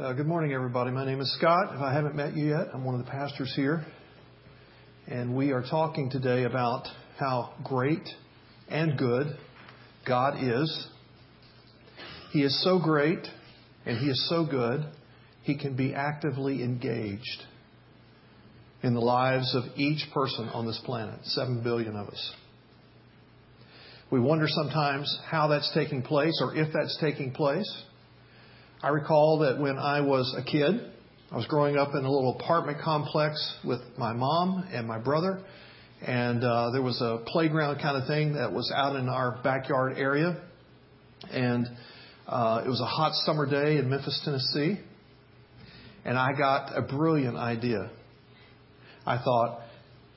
Uh, good morning, everybody. My name is Scott. If I haven't met you yet, I'm one of the pastors here. And we are talking today about how great and good God is. He is so great and He is so good, He can be actively engaged in the lives of each person on this planet, seven billion of us. We wonder sometimes how that's taking place or if that's taking place. I recall that when I was a kid, I was growing up in a little apartment complex with my mom and my brother, and uh, there was a playground kind of thing that was out in our backyard area, and uh, it was a hot summer day in Memphis, Tennessee, and I got a brilliant idea. I thought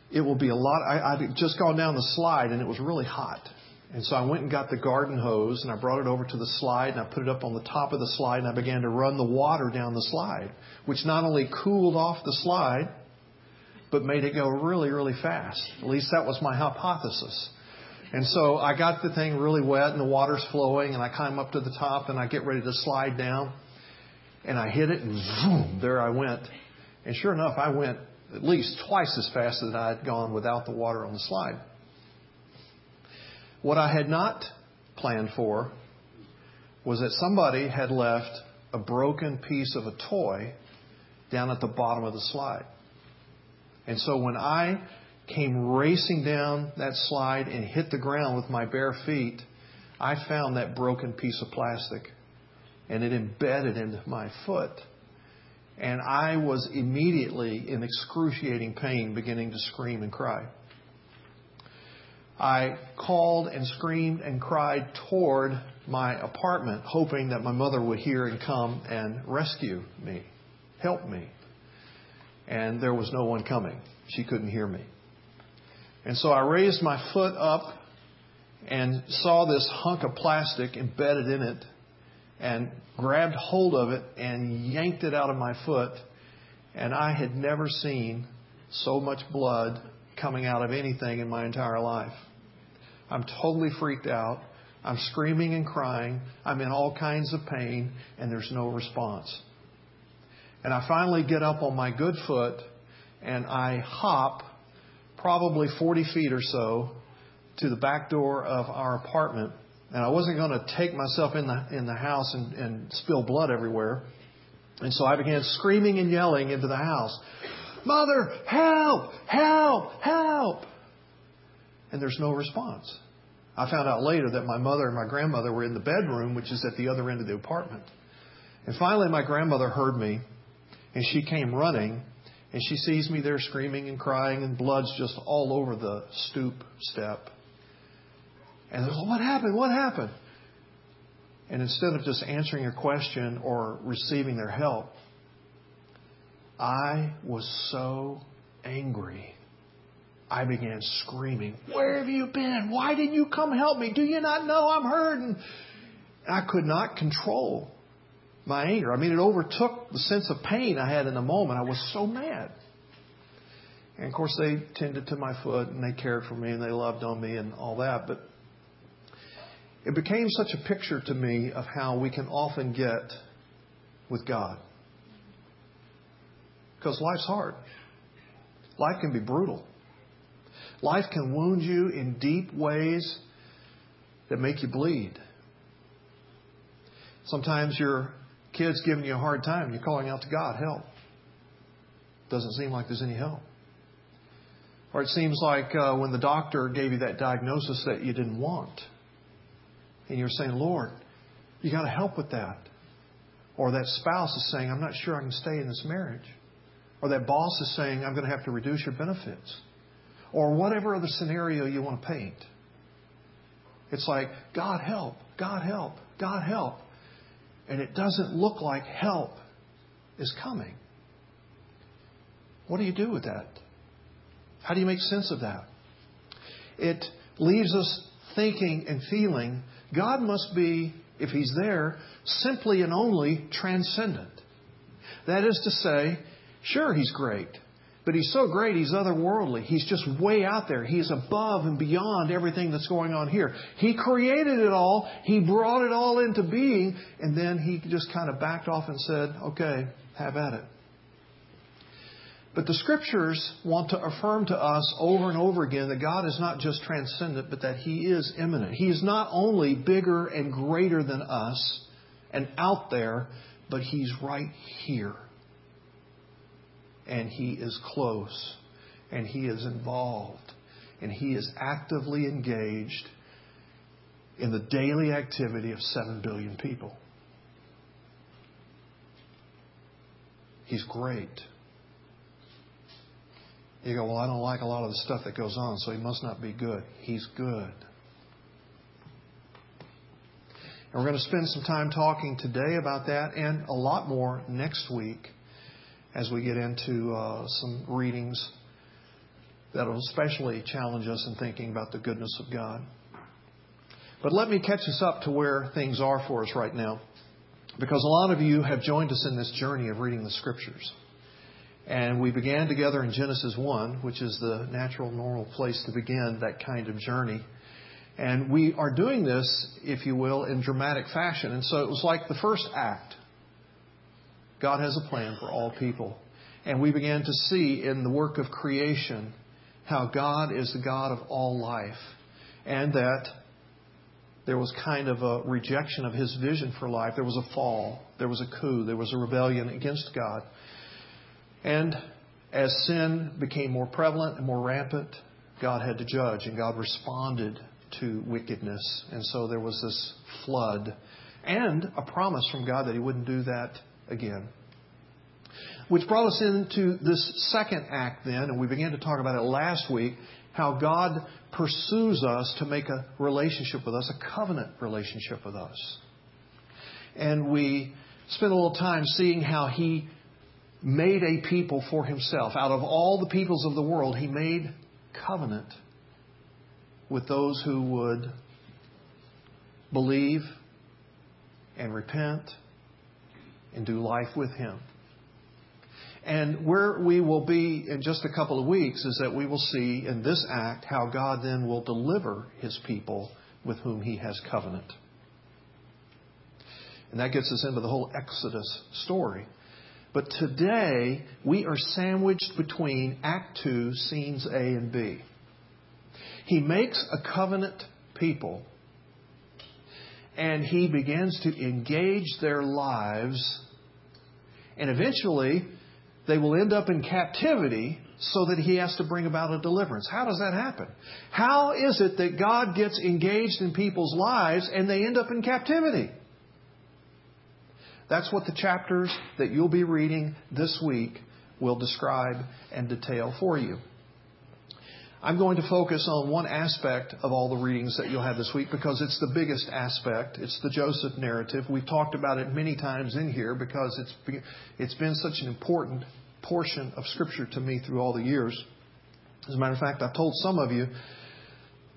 it will be a lot. I, I'd just gone down the slide, and it was really hot. And so I went and got the garden hose and I brought it over to the slide and I put it up on the top of the slide and I began to run the water down the slide, which not only cooled off the slide, but made it go really, really fast. At least that was my hypothesis. And so I got the thing really wet and the water's flowing and I climb up to the top and I get ready to slide down and I hit it and boom, there I went. And sure enough, I went at least twice as fast as I had gone without the water on the slide. What I had not planned for was that somebody had left a broken piece of a toy down at the bottom of the slide. And so when I came racing down that slide and hit the ground with my bare feet, I found that broken piece of plastic and it embedded into my foot. And I was immediately in excruciating pain, beginning to scream and cry. I called and screamed and cried toward my apartment, hoping that my mother would hear and come and rescue me, help me. And there was no one coming. She couldn't hear me. And so I raised my foot up and saw this hunk of plastic embedded in it and grabbed hold of it and yanked it out of my foot. And I had never seen so much blood coming out of anything in my entire life. I'm totally freaked out. I'm screaming and crying. I'm in all kinds of pain, and there's no response. And I finally get up on my good foot and I hop probably 40 feet or so to the back door of our apartment. And I wasn't going to take myself in the, in the house and, and spill blood everywhere. And so I began screaming and yelling into the house, Mother, help, help, help. And there's no response. I found out later that my mother and my grandmother were in the bedroom, which is at the other end of the apartment. And finally, my grandmother heard me, and she came running, and she sees me there screaming and crying, and blood's just all over the stoop step. And goes, What happened? What happened? And instead of just answering a question or receiving their help, I was so angry. I began screaming, Where have you been? Why didn't you come help me? Do you not know I'm hurting? I could not control my anger. I mean, it overtook the sense of pain I had in the moment. I was so mad. And of course, they tended to my foot and they cared for me and they loved on me and all that. But it became such a picture to me of how we can often get with God. Because life's hard. Life can be brutal. Life can wound you in deep ways that make you bleed. Sometimes your kid's giving you a hard time. You're calling out to God, help. Doesn't seem like there's any help. Or it seems like uh, when the doctor gave you that diagnosis that you didn't want. And you're saying, Lord, you got to help with that. Or that spouse is saying, I'm not sure I can stay in this marriage. Or that boss is saying, I'm going to have to reduce your benefits. Or whatever other scenario you want to paint. It's like, God help, God help, God help. And it doesn't look like help is coming. What do you do with that? How do you make sense of that? It leaves us thinking and feeling God must be, if He's there, simply and only transcendent. That is to say, Sure, He's great. But he's so great, he's otherworldly. He's just way out there. He's above and beyond everything that's going on here. He created it all, he brought it all into being, and then he just kind of backed off and said, okay, have at it. But the scriptures want to affirm to us over and over again that God is not just transcendent, but that He is immanent. He is not only bigger and greater than us and out there, but He's right here. And He is close. And He is involved. And He is actively engaged in the daily activity of 7 billion people. He's great. You go, well, I don't like a lot of the stuff that goes on, so he must not be good. He's good. And we're going to spend some time talking today about that and a lot more next week as we get into uh, some readings that will especially challenge us in thinking about the goodness of God. But let me catch us up to where things are for us right now. Because a lot of you have joined us in this journey of reading the Scriptures. And we began together in Genesis 1, which is the natural, normal place to begin that kind of journey. And we are doing this, if you will, in dramatic fashion. And so it was like the first act. God has a plan for all people. And we began to see in the work of creation how God is the God of all life. And that there was kind of a rejection of his vision for life. There was a fall. There was a coup. There was a rebellion against God. And as sin became more prevalent and more rampant, God had to judge, and God responded to wickedness. And so there was this flood and a promise from God that He wouldn't do that again. Which brought us into this second act then, and we began to talk about it last week how God pursues us to make a relationship with us, a covenant relationship with us. And we spent a little time seeing how He made a people for himself. Out of all the peoples of the world, he made covenant with those who would believe and repent and do life with him. And where we will be in just a couple of weeks is that we will see in this act how God then will deliver his people with whom he has covenant. And that gets us into the whole Exodus story. But today, we are sandwiched between Act 2, scenes A and B. He makes a covenant people, and he begins to engage their lives, and eventually, they will end up in captivity so that he has to bring about a deliverance. How does that happen? How is it that God gets engaged in people's lives and they end up in captivity? That's what the chapters that you'll be reading this week will describe and detail for you. I'm going to focus on one aspect of all the readings that you'll have this week because it's the biggest aspect. It's the Joseph narrative. We've talked about it many times in here because it's it's been such an important portion of Scripture to me through all the years. As a matter of fact, I've told some of you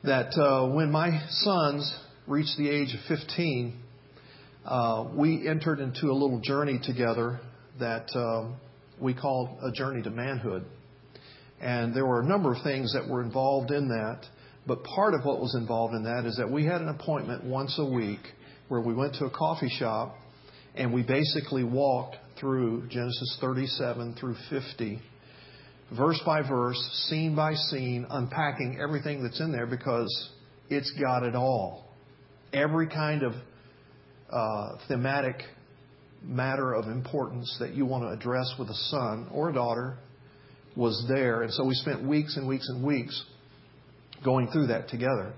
that uh, when my sons reached the age of 15, uh, we entered into a little journey together that uh, we called a journey to manhood. And there were a number of things that were involved in that. But part of what was involved in that is that we had an appointment once a week where we went to a coffee shop and we basically walked through Genesis 37 through 50, verse by verse, scene by scene, unpacking everything that's in there because it's got it all. Every kind of uh, thematic matter of importance that you want to address with a son or a daughter was there. And so we spent weeks and weeks and weeks going through that together.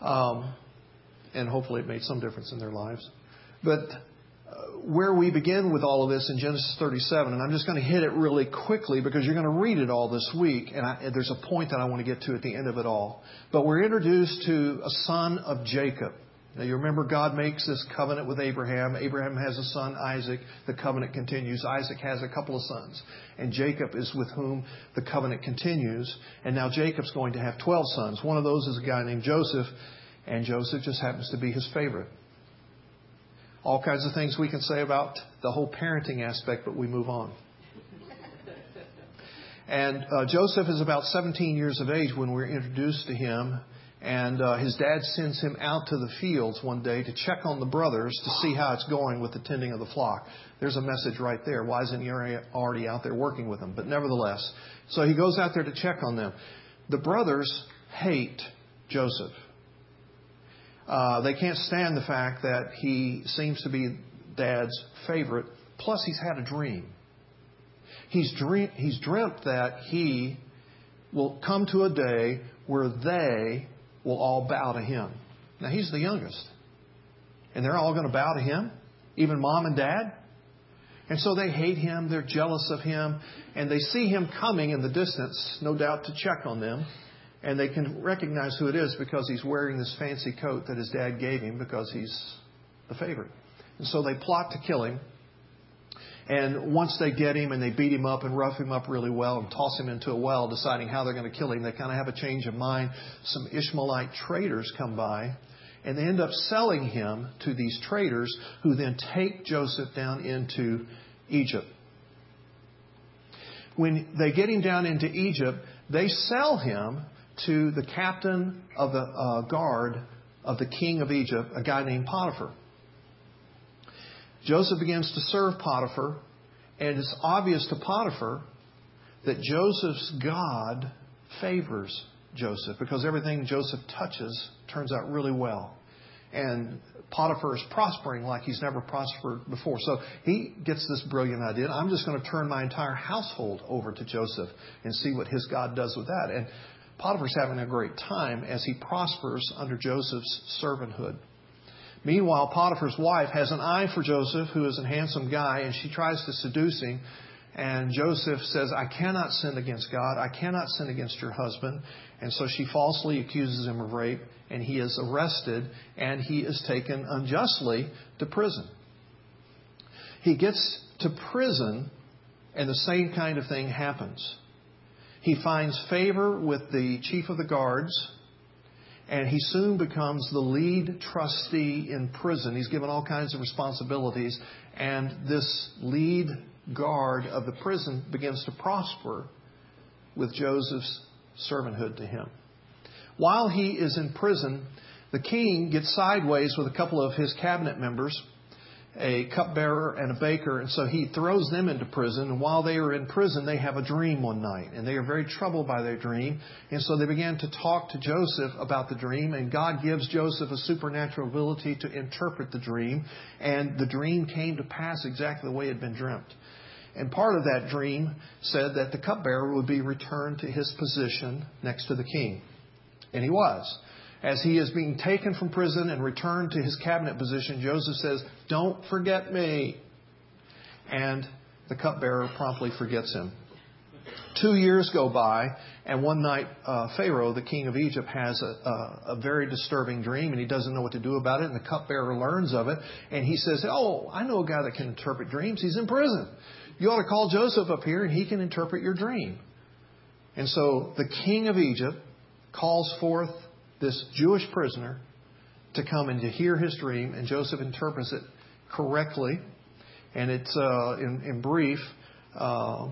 Um, and hopefully it made some difference in their lives. But uh, where we begin with all of this in Genesis 37, and I'm just going to hit it really quickly because you're going to read it all this week, and, I, and there's a point that I want to get to at the end of it all. But we're introduced to a son of Jacob. Now you remember God makes this covenant with Abraham. Abraham has a son, Isaac. The covenant continues. Isaac has a couple of sons. And Jacob is with whom the covenant continues. And now Jacob's going to have 12 sons. One of those is a guy named Joseph. And Joseph just happens to be his favorite. All kinds of things we can say about the whole parenting aspect, but we move on. And uh, Joseph is about 17 years of age when we're introduced to him. And uh, his dad sends him out to the fields one day to check on the brothers to see how it's going with the tending of the flock. There's a message right there. Why isn't he already out there working with them? But nevertheless, so he goes out there to check on them. The brothers hate Joseph. Uh, they can't stand the fact that he seems to be dad's favorite. Plus, he's had a dream. He's, dream, he's dreamt that he will come to a day where they will all bow to him. Now, he's the youngest. And they're all going to bow to him, even mom and dad. And so they hate him, they're jealous of him, and they see him coming in the distance, no doubt to check on them. And they can recognize who it is because he's wearing this fancy coat that his dad gave him because he's the favorite. And so they plot to kill him. And once they get him and they beat him up and rough him up really well and toss him into a well, deciding how they're going to kill him, they kind of have a change of mind. Some Ishmaelite traders come by and they end up selling him to these traders who then take Joseph down into Egypt. When they get him down into Egypt, they sell him to the captain of the uh, guard of the king of Egypt, a guy named Potiphar. Joseph begins to serve Potiphar, and it's obvious to Potiphar that Joseph's God favors Joseph because everything Joseph touches turns out really well. And Potiphar is prospering like he's never prospered before. So he gets this brilliant idea. I'm just going to turn my entire household over to Joseph and see what his God does with that. And Potiphar's having a great time as he prospers under Joseph's servanthood. Meanwhile, Potiphar's wife has an eye for Joseph, who is a handsome guy, and she tries to seduce him. And Joseph says, I cannot sin against God. I cannot sin against your husband. And so she falsely accuses him of rape, and he is arrested, and he is taken unjustly to prison. He gets to prison, and the same kind of thing happens. He finds favor with the chief of the guards, and he soon becomes the lead trustee in prison. He's given all kinds of responsibilities, and this lead guard of the prison begins to prosper with Joseph's servanthood to him. While he is in prison, the king gets sideways with a couple of his cabinet members a cupbearer and a baker, and so he throws them into prison. And while they are in prison, they have a dream one night, and they are very troubled by their dream. And so they began to talk to Joseph about the dream, and God gives Joseph a supernatural ability to interpret the dream, and the dream came to pass exactly the way it had been dreamt. And part of that dream said that the cupbearer would be returned to his position next to the king. And he was as he is being taken from prison and returned to his cabinet position, Joseph says, Don't forget me. And the cupbearer promptly forgets him. Two years go by, and one night uh, Pharaoh, the king of Egypt, has a, a, a, very disturbing dream, and he doesn't know what to do about it. And the cupbearer learns of it, and he says, "Oh, I know a guy that can interpret dreams. He's in prison. You ought to call Joseph up here, and he can interpret your dream." And so the king of Egypt calls forth this Jewish prisoner to come and to hear his dream, and Joseph interprets it correctly. And it's, uh, in, in, brief, uh,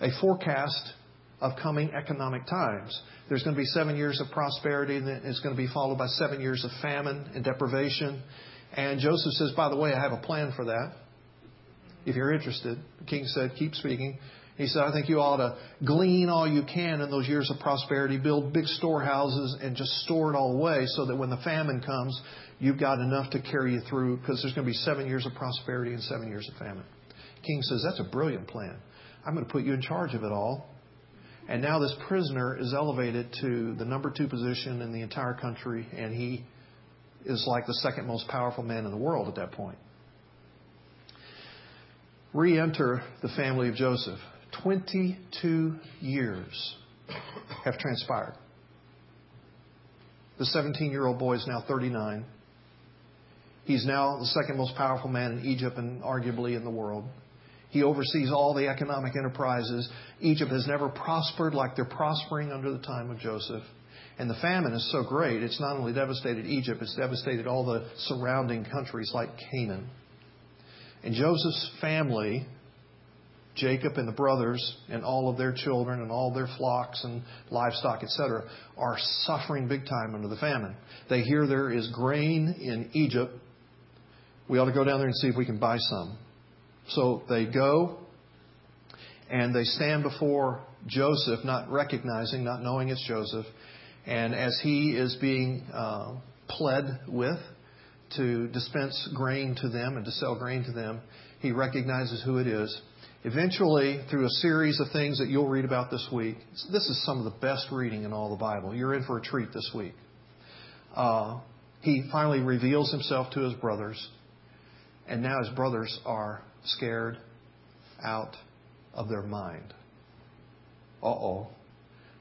a forecast of coming economic times. There's going to be seven years of prosperity, and it's going to be followed by seven years of famine and deprivation. And Joseph says, By the way, I have a plan for that. If you're interested, the king said, Keep speaking. He said, I think you ought to glean all you can in those years of prosperity, build big storehouses, and just store it all away so that when the famine comes, you've got enough to carry you through because there's going to be seven years of prosperity and seven years of famine. King says, That's a brilliant plan. I'm going to put you in charge of it all. And now this prisoner is elevated to the number two position in the entire country, and he is like the second most powerful man in the world at that point. Re enter the family of Joseph. 22 years have transpired. The 17 year old boy is now 39. He's now the second most powerful man in Egypt and arguably in the world. He oversees all the economic enterprises. Egypt has never prospered like they're prospering under the time of Joseph. And the famine is so great, it's not only devastated Egypt, it's devastated all the surrounding countries like Canaan. And Joseph's family Jacob and the brothers and all of their children and all their flocks and livestock, etc., are suffering big time under the famine. They hear there is grain in Egypt. We ought to go down there and see if we can buy some. So they go and they stand before Joseph, not recognizing, not knowing it's Joseph. And as he is being uh, pled with to dispense grain to them and to sell grain to them, he recognizes who it is. Eventually, through a series of things that you'll read about this week, this is some of the best reading in all the Bible. You're in for a treat this week. Uh, he finally reveals himself to his brothers, and now his brothers are scared out of their mind. Uh oh.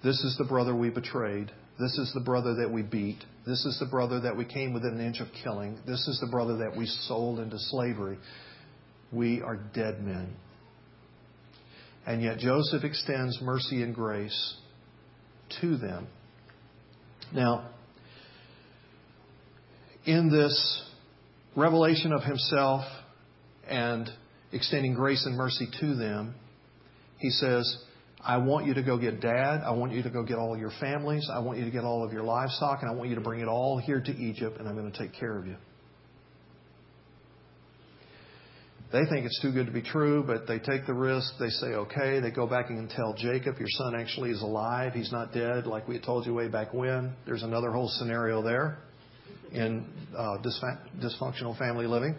This is the brother we betrayed. This is the brother that we beat. This is the brother that we came within an inch of killing. This is the brother that we sold into slavery. We are dead men. And yet Joseph extends mercy and grace to them. Now, in this revelation of himself and extending grace and mercy to them, he says, I want you to go get dad. I want you to go get all your families. I want you to get all of your livestock, and I want you to bring it all here to Egypt, and I'm going to take care of you. They think it's too good to be true, but they take the risk. They say, okay. They go back and tell Jacob, your son actually is alive. He's not dead, like we told you way back when. There's another whole scenario there in uh, dysfunctional family living.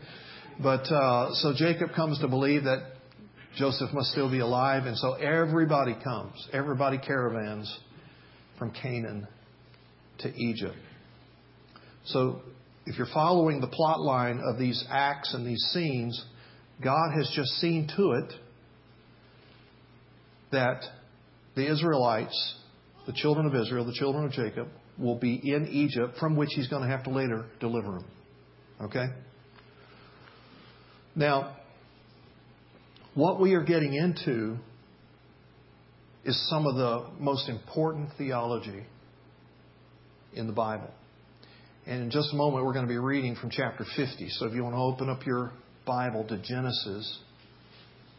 But uh, so Jacob comes to believe that Joseph must still be alive, and so everybody comes. Everybody caravans from Canaan to Egypt. So if you're following the plot line of these acts and these scenes, God has just seen to it that the Israelites, the children of Israel, the children of Jacob, will be in Egypt, from which he's going to have to later deliver them. Okay? Now, what we are getting into is some of the most important theology in the Bible. And in just a moment, we're going to be reading from chapter 50. So if you want to open up your Bible to Genesis,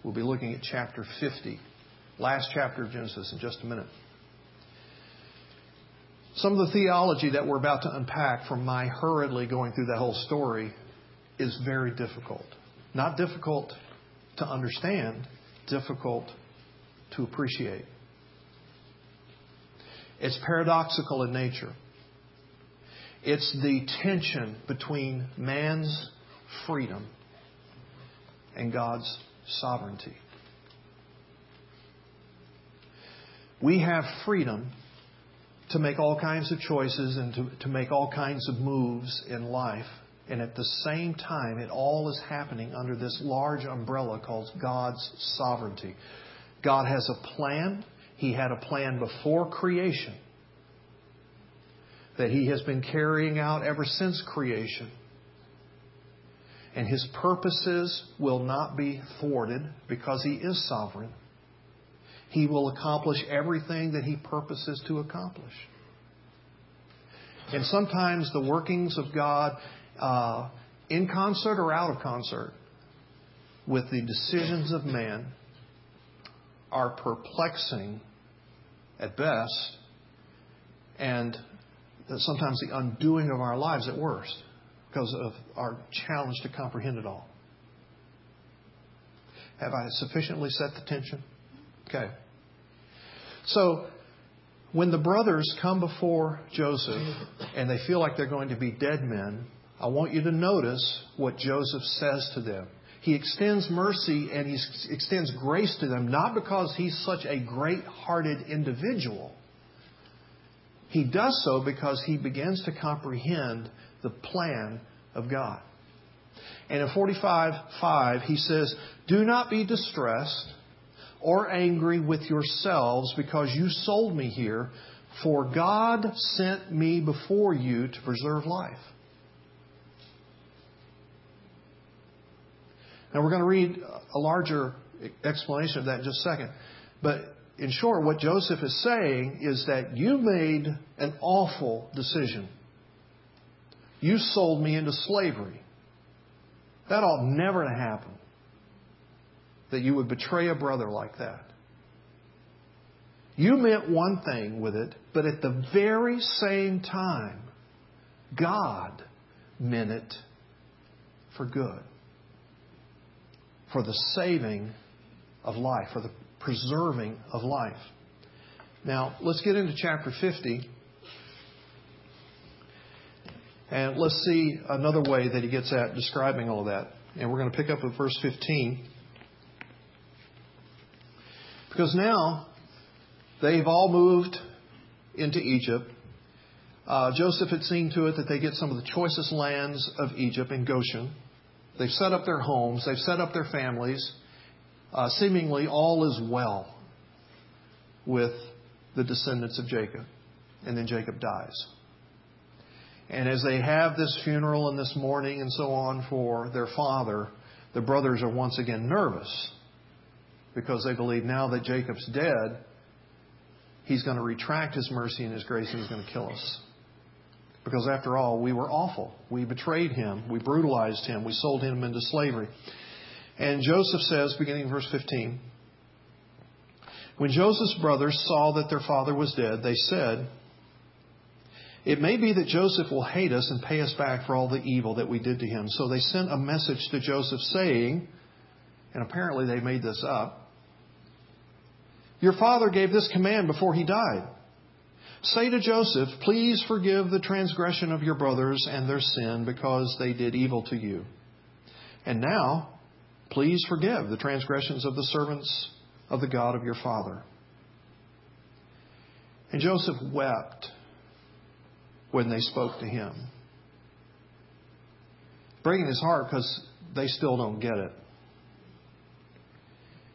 we'll be looking at chapter 50, last chapter of Genesis, in just a minute. Some of the theology that we're about to unpack from my hurriedly going through that whole story is very difficult. Not difficult to understand, difficult to appreciate. It's paradoxical in nature. It's the tension between man's freedom and God's sovereignty. We have freedom to make all kinds of choices and to, to make all kinds of moves in life. And at the same time, it all is happening under this large umbrella called God's sovereignty. God has a plan. He had a plan before creation that He has been carrying out ever since creation and his purposes will not be thwarted because he is sovereign. He will accomplish everything that he purposes to accomplish. And sometimes the workings of God, uh, in concert or out of concert, with the decisions of man, are perplexing at best, and sometimes the undoing of our lives at worst because of our challenge to comprehend it all. Have I sufficiently set the tension? Okay. So, when the brothers come before Joseph and they feel like they're going to be dead men, I want you to notice what Joseph says to them. He extends mercy and he extends grace to them, not because he's such a great hearted individual. He does so because he begins to comprehend the plan of God. And in 45:5 he says, "Do not be distressed or angry with yourselves because you sold me here, for God sent me before you to preserve life." Now we're going to read a larger explanation of that in just a second. But in short, what Joseph is saying is that you made an awful decision you sold me into slavery. That ought never to happen. that you would betray a brother like that. You meant one thing with it, but at the very same time, God meant it for good, for the saving of life, for the preserving of life. Now, let's get into chapter 50. And let's see another way that he gets at describing all of that. And we're going to pick up with verse 15. Because now they've all moved into Egypt. Uh, Joseph had seen to it that they get some of the choicest lands of Egypt in Goshen. They've set up their homes, they've set up their families. Uh, seemingly all is well with the descendants of Jacob. And then Jacob dies. And as they have this funeral and this mourning and so on for their father, the brothers are once again nervous because they believe now that Jacob's dead, he's going to retract his mercy and his grace and he's going to kill us. Because after all, we were awful. We betrayed him. We brutalized him. We sold him into slavery. And Joseph says, beginning in verse 15, When Joseph's brothers saw that their father was dead, they said, It may be that Joseph will hate us and pay us back for all the evil that we did to him. So they sent a message to Joseph saying, and apparently they made this up, Your father gave this command before he died. Say to Joseph, Please forgive the transgression of your brothers and their sin because they did evil to you. And now, please forgive the transgressions of the servants of the God of your father. And Joseph wept when they spoke to him, breaking his heart because they still don't get it.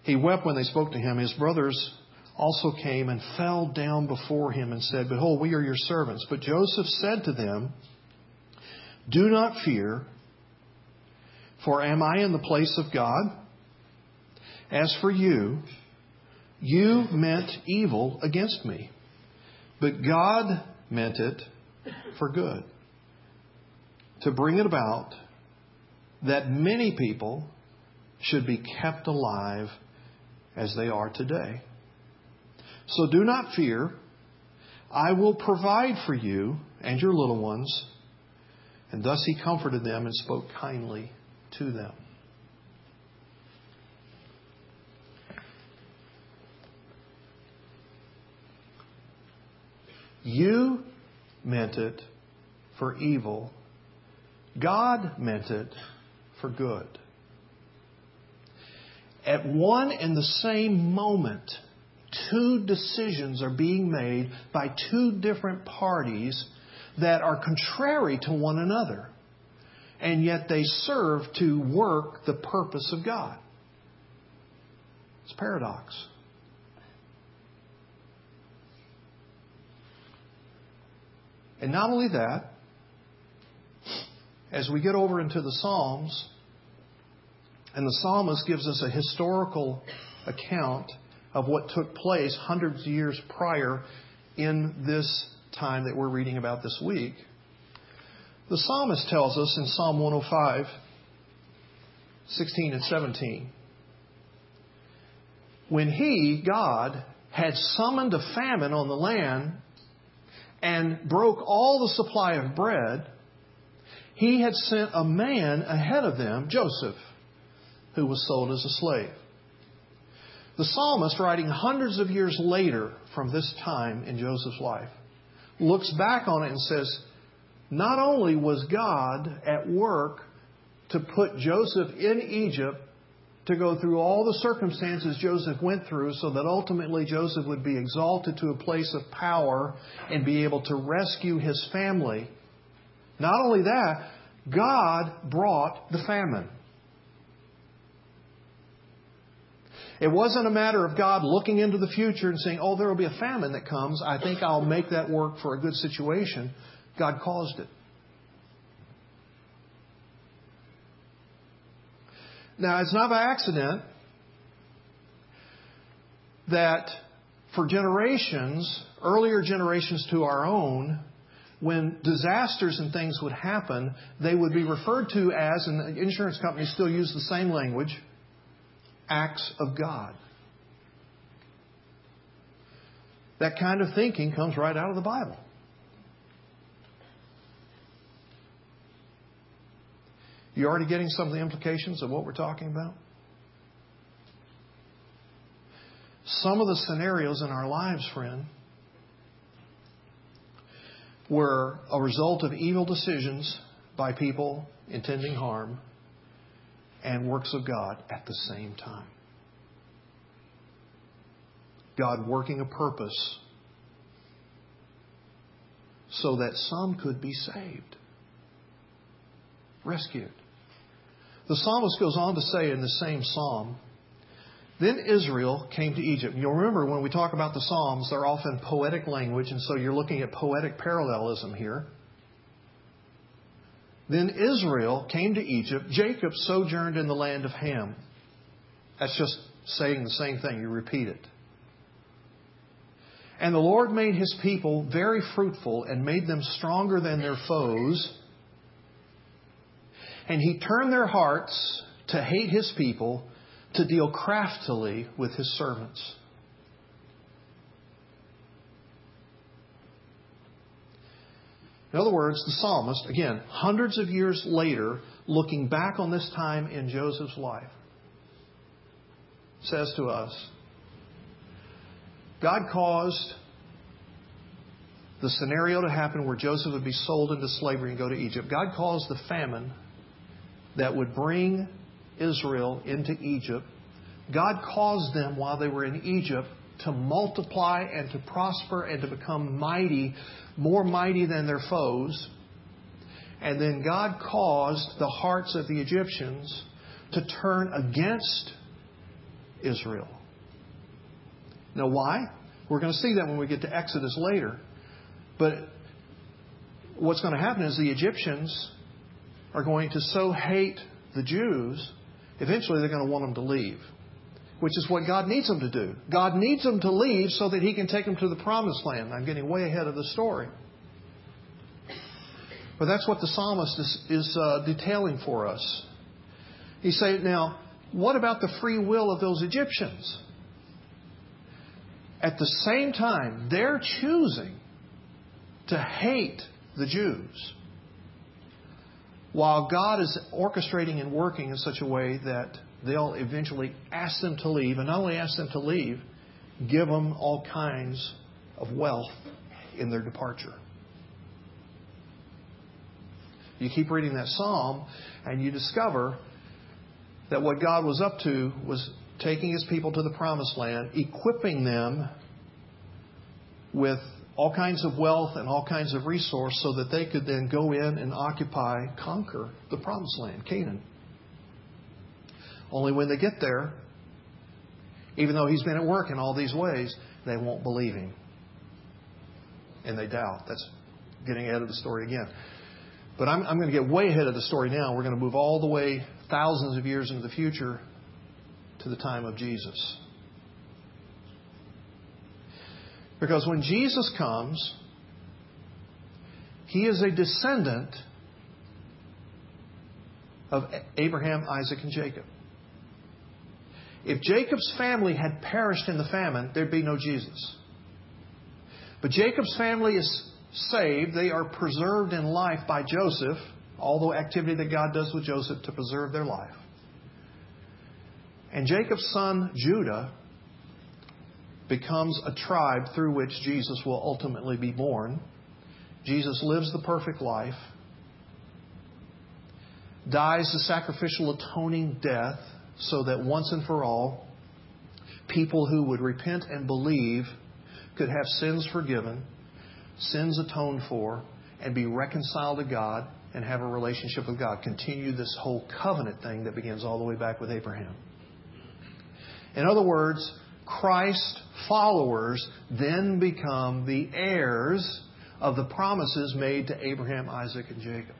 He wept when they spoke to him. His brothers also came and fell down before him and said, Behold, we are your servants. But Joseph said to them, Do not fear, for am I in the place of God? As for you, you meant evil against me, but God meant it for good, to bring it about that many people should be kept alive as they are today. So do not fear. I will provide for you and your little ones. And thus he comforted them and spoke kindly to them. You meant it for evil. God meant it for good. At one and the same moment, two decisions are being made by two different parties that are contrary to one another. And yet they serve to work the purpose of God. It's paradox. And not only that, as we get over into the Psalms, and the psalmist gives us a historical account of what took place hundreds of years prior in this time that we're reading about this week. The psalmist tells us in Psalm 105, 16 and 17, when he, God, had summoned a famine on the land and broke all the supply of bread, he had sent a man ahead of them, Joseph, who was sold as a slave. The psalmist, writing hundreds of years later from this time in Joseph's life, looks back on it and says, not only was God at work to put Joseph in Egypt to go through all the circumstances Joseph went through so that ultimately Joseph would be exalted to a place of power and be able to rescue his family. Not only that, God brought the famine. It wasn't a matter of God looking into the future and saying, oh, there will be a famine that comes. I think I'll make that work for a good situation. God caused it. Now, it's not by accident that for generations, earlier generations to our own, when disasters and things would happen, they would be referred to as, and insurance companies still use the same language, acts of God. That kind of thinking comes right out of the Bible. You already getting some of the implications of what we're talking about? Some of the scenarios in our lives, friend, were a result of evil decisions by people intending harm and works of God at the same time. God working a purpose so that some could be saved, rescued. The psalmist goes on to say in the same psalm, then Israel came to Egypt. You'll remember when we talk about the Psalms, they're often poetic language, and so you're looking at poetic parallelism here. Then Israel came to Egypt. Jacob sojourned in the land of Ham. That's just saying the same thing. You repeat it. And the Lord made his people very fruitful and made them stronger than their foes. And he turned their hearts to hate his people, to deal craftily with his servants. In other words, the psalmist, again, hundreds of years later, looking back on this time in Joseph's life, says to us God caused the scenario to happen where Joseph would be sold into slavery and go to Egypt. God caused the famine that would bring Israel into Egypt. God caused them while they were in Egypt to multiply and to prosper and to become mighty, more mighty than their foes. And then God caused the hearts of the Egyptians to turn against Israel. Now, why? We're going to see that when we get to Exodus later. But what's going to happen is the Egyptians are going to so hate the Jews, eventually they're going to want them to leave, which is what God needs them to do. God needs them to leave so that He can take them to the promised land. I'm getting way ahead of the story. But that's what the psalmist is, is uh, detailing for us. He said, now, what about the free will of those Egyptians? At the same time, they're choosing to hate the Jews while God is orchestrating and working in such a way that they'll eventually ask them to leave, and not only ask them to leave, give them all kinds of wealth in their departure. You keep reading that psalm, and you discover that what God was up to was taking his people to the promised land, equipping them with all kinds of wealth and all kinds of resource so that they could then go in and occupy, conquer the promised land, Canaan. Only when they get there, even though he's been at work in all these ways, they won't believe him. And they doubt. That's getting ahead of the story again. But I'm, I'm going to get way ahead of the story now. We're going to move all the way thousands of years into the future to the time of Jesus. Because when Jesus comes, he is a descendant of Abraham, Isaac, and Jacob. If Jacob's family had perished in the famine, there'd be no Jesus. But Jacob's family is saved. They are preserved in life by Joseph, all the activity that God does with Joseph to preserve their life. And Jacob's son, Judah, becomes a tribe through which Jesus will ultimately be born. Jesus lives the perfect life, dies the sacrificial atoning death so that once and for all, people who would repent and believe could have sins forgiven, sins atoned for, and be reconciled to God and have a relationship with God. Continue this whole covenant thing that begins all the way back with Abraham. In other words, Christ followers then become the heirs of the promises made to Abraham, Isaac, and Jacob.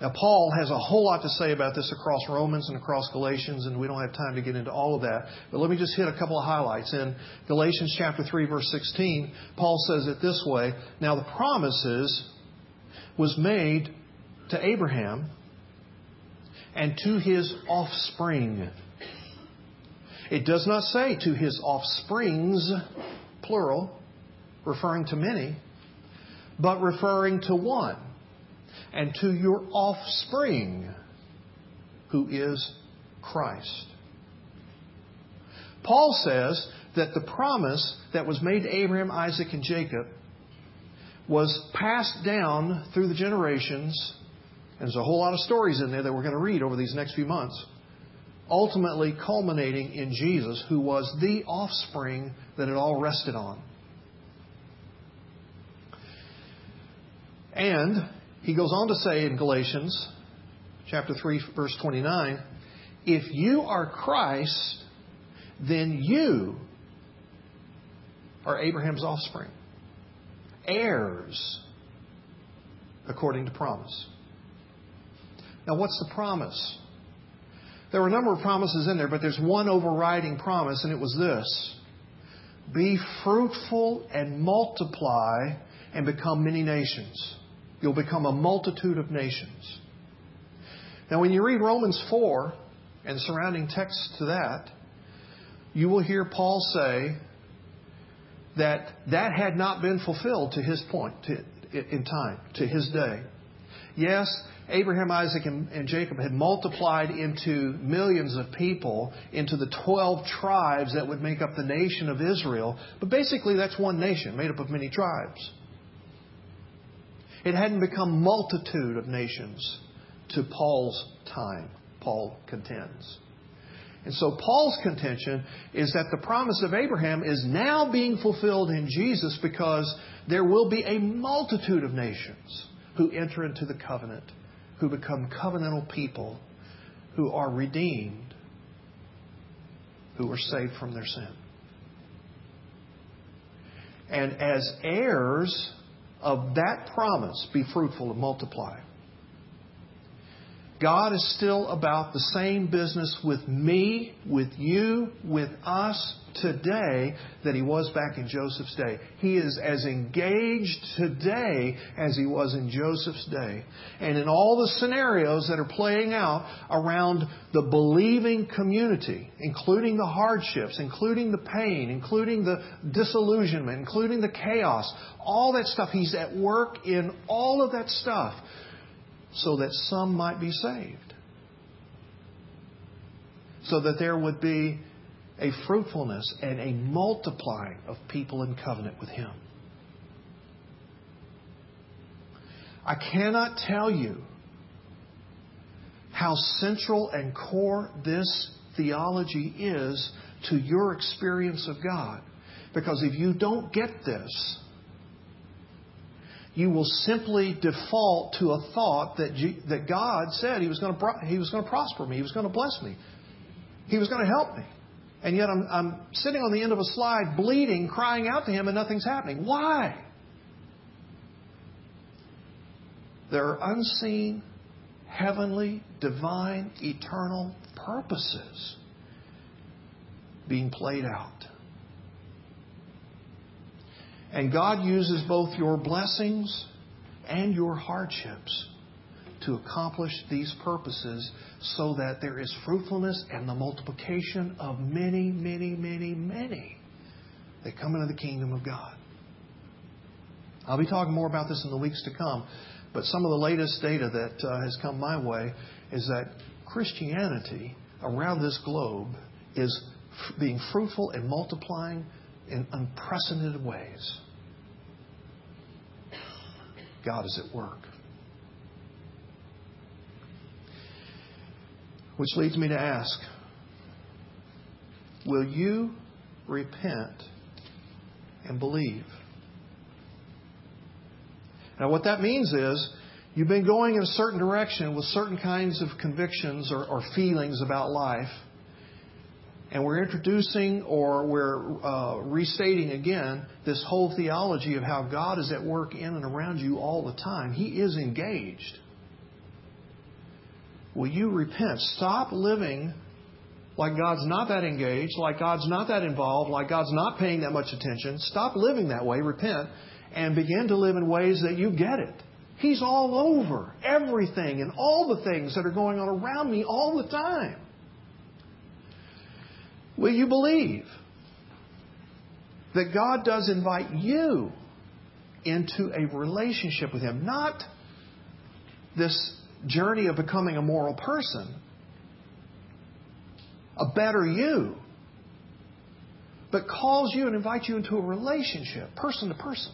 Now, Paul has a whole lot to say about this across Romans and across Galatians, and we don't have time to get into all of that. But let me just hit a couple of highlights. In Galatians chapter 3, verse 16, Paul says it this way Now, the promises was made to Abraham and to his offspring It does not say to his offsprings, plural, referring to many, but referring to one, and to your offspring, who is Christ. Paul says that the promise that was made to Abraham, Isaac, and Jacob was passed down through the generations. And there's a whole lot of stories in there that we're going to read over these next few months. Ultimately, culminating in Jesus, who was the offspring that it all rested on. And he goes on to say in Galatians chapter 3 verse 29, if you are Christ, then you are Abraham's offspring, heirs according to promise. Now, what's the promise? There were a number of promises in there, but there's one overriding promise, and it was this Be fruitful and multiply and become many nations. You'll become a multitude of nations. Now, when you read Romans 4 and surrounding texts to that, you will hear Paul say that that had not been fulfilled to his point to, in time, to his day. Yes, Abraham, Isaac, and, and, Jacob had multiplied into millions of people, into the 12 tribes that would make up the nation of Israel. But basically, that's one nation made up of many tribes. It hadn't become multitude of nations to Paul's time, Paul contends. And so Paul's contention is that the promise of Abraham is now being fulfilled in Jesus because there will be a multitude of nations who enter into the covenant, who become covenantal people, who are redeemed, who are saved from their sin. And as heirs of that promise, be fruitful and multiply. God is still about the same business with me, with you, with us today that he was back in Joseph's day. He is as engaged today as he was in Joseph's day. And in all the scenarios that are playing out around the believing community, including the hardships, including the pain, including the disillusionment, including the chaos, all that stuff, he's at work in all of that stuff so that some might be saved. So that there would be a fruitfulness and a multiplying of people in covenant with Him. I cannot tell you how central and core this theology is to your experience of God. Because if you don't get this, you will simply default to a thought that, that God said He was, going to, he was going to prosper me, He was going to bless me, He was going to help me. And yet I'm, I'm sitting on the end of a slide, bleeding, crying out to Him, and nothing's happening. Why? There are unseen, heavenly, divine, eternal purposes being played out. And God uses both your blessings and your hardships to accomplish these purposes so that there is fruitfulness and the multiplication of many, many, many, many that come into the kingdom of God. I'll be talking more about this in the weeks to come, but some of the latest data that uh, has come my way is that Christianity around this globe is f- being fruitful and multiplying in unprecedented ways. God is at work. Which leads me to ask Will you repent and believe? Now, what that means is you've been going in a certain direction with certain kinds of convictions or, or feelings about life and we're introducing or we're uh, restating again this whole theology of how God is at work in and around you all the time. He is engaged. Will you repent? Stop living like God's not that engaged, like God's not that involved, like God's not paying that much attention. Stop living that way, repent, and begin to live in ways that you get it. He's all over everything and all the things that are going on around me all the time. Will you believe that God does invite you into a relationship with Him? Not this journey of becoming a moral person, a better you, but calls you and invites you into a relationship, person to person.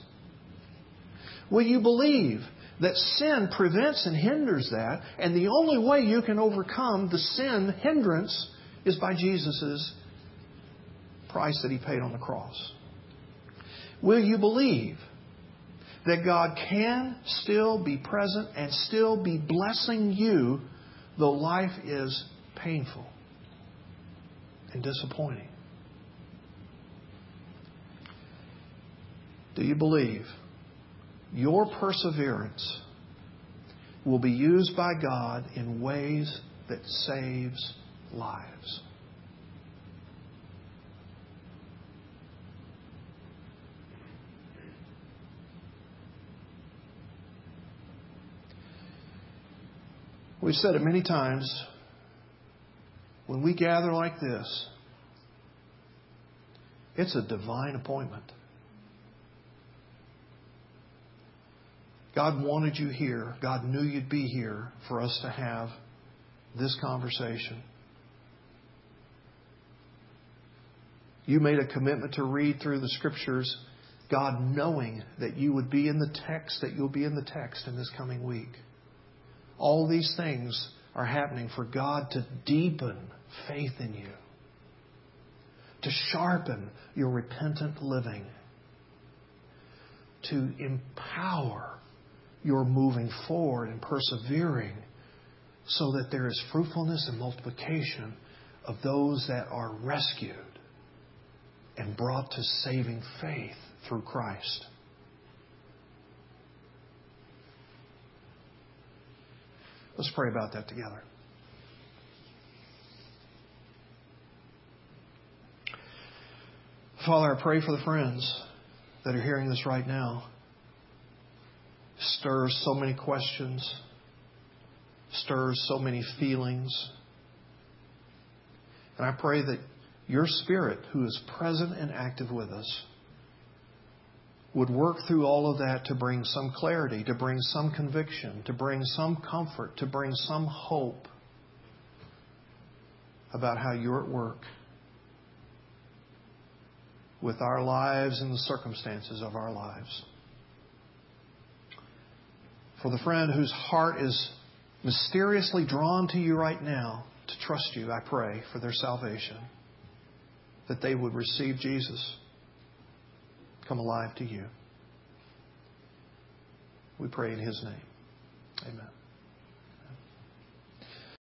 Will you believe that sin prevents and hinders that, and the only way you can overcome the sin hindrance is by Jesus' price that He paid on the cross? Will you believe that God can still be present and still be blessing you though life is painful and disappointing? Do you believe your perseverance will be used by God in ways that saves lives? We've said it many times. When we gather like this, it's a divine appointment. God wanted you here. God knew you'd be here for us to have this conversation. You made a commitment to read through the scriptures, God knowing that you would be in the text, that you'll be in the text in this coming week. All these things are happening for God to deepen faith in you, to sharpen your repentant living, to empower you're moving forward and persevering so that there is fruitfulness and multiplication of those that are rescued and brought to saving faith through Christ. Let's pray about that together. Father, I pray for the friends that are hearing this right now stirs so many questions, stirs so many feelings. And I pray that your Spirit, who is present and active with us, would work through all of that to bring some clarity, to bring some conviction, to bring some comfort, to bring some hope about how you're at work with our lives and the circumstances of our lives. For the friend whose heart is mysteriously drawn to you right now to trust you, I pray for their salvation, that they would receive Jesus, come alive to you. We pray in His name. Amen.